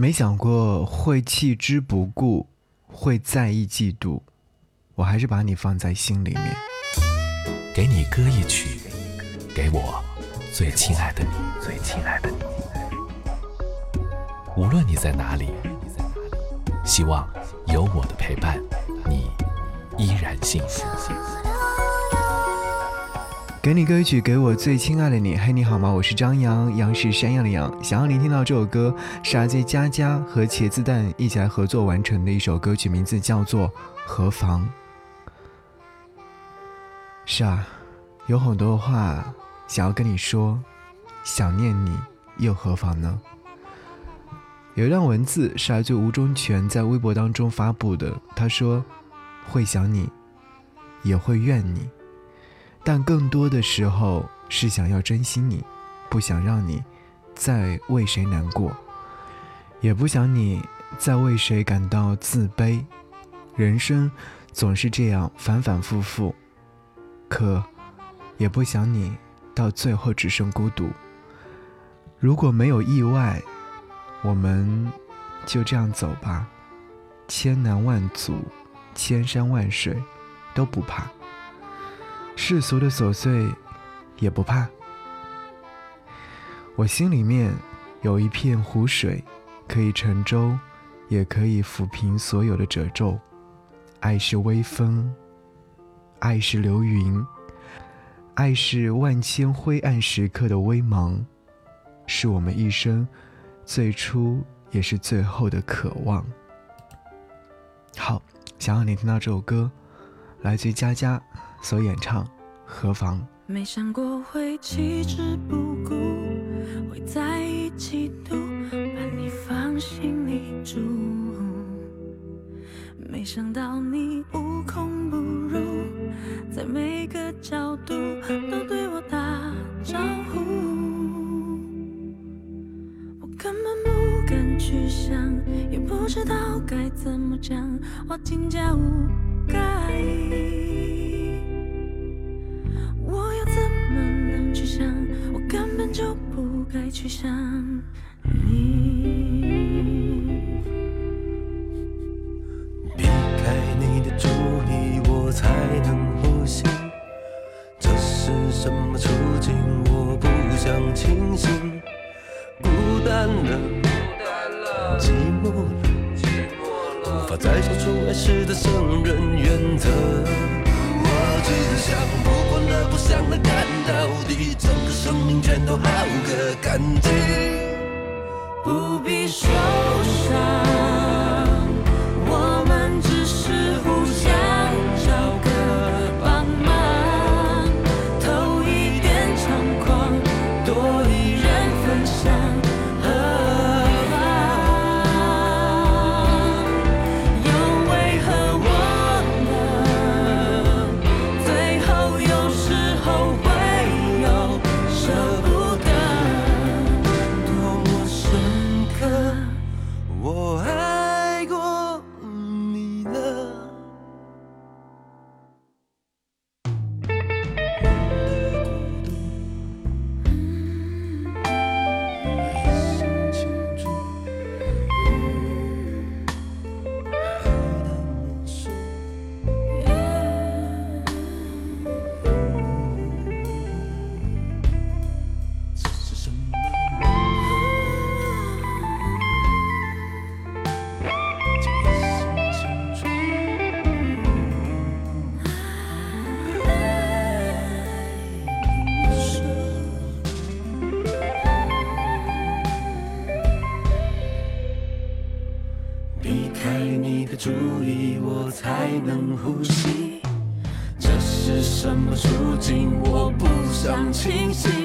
没想过会弃之不顾，会在意嫉妒，我还是把你放在心里面。给你歌一曲，给我最亲爱的你，最亲爱的你。无论你在哪里，希望有我的陪伴，你依然幸福。给你歌曲，给我最亲爱的你。嘿，你好吗？我是张扬，杨是山羊的羊。想要聆听到这首歌，是阿 Z 佳佳和茄子蛋一起来合作完成的一首歌曲，名字叫做《何妨》。是啊，有很多话想要跟你说，想念你又何妨呢？有一段文字是来自吴忠全在微博当中发布的，他说：“会想你，也会怨你，但更多的时候是想要珍惜你，不想让你再为谁难过，也不想你再为谁感到自卑。人生总是这样反反复复。”可，也不想你到最后只剩孤独。如果没有意外，我们就这样走吧。千难万阻，千山万水，都不怕。世俗的琐碎，也不怕。我心里面有一片湖水，可以沉舟，也可以抚平所有的褶皱。爱是微风。爱是流云，爱是万千灰暗时刻的微芒，是我们一生最初也是最后的渴望。好，想要你听到这首歌，来自佳佳所演唱《何妨》。没想过会弃之不顾，会在一起度，把你放心里住。没想到你无孔不入。在每个角度都对我打招呼，我根本不敢去想，也不知道该怎么讲，我真假无该。不该去想你。避开你的注意，我才能呼吸。这是。什么处境？我不想清醒，孤单了，寂寞了，无法再说出爱时的圣人原则。我只想不管了，不想了，干到底，整个生命全都好个干净，不必受伤。注意，我才能呼吸。这是什么处境？我不想清醒。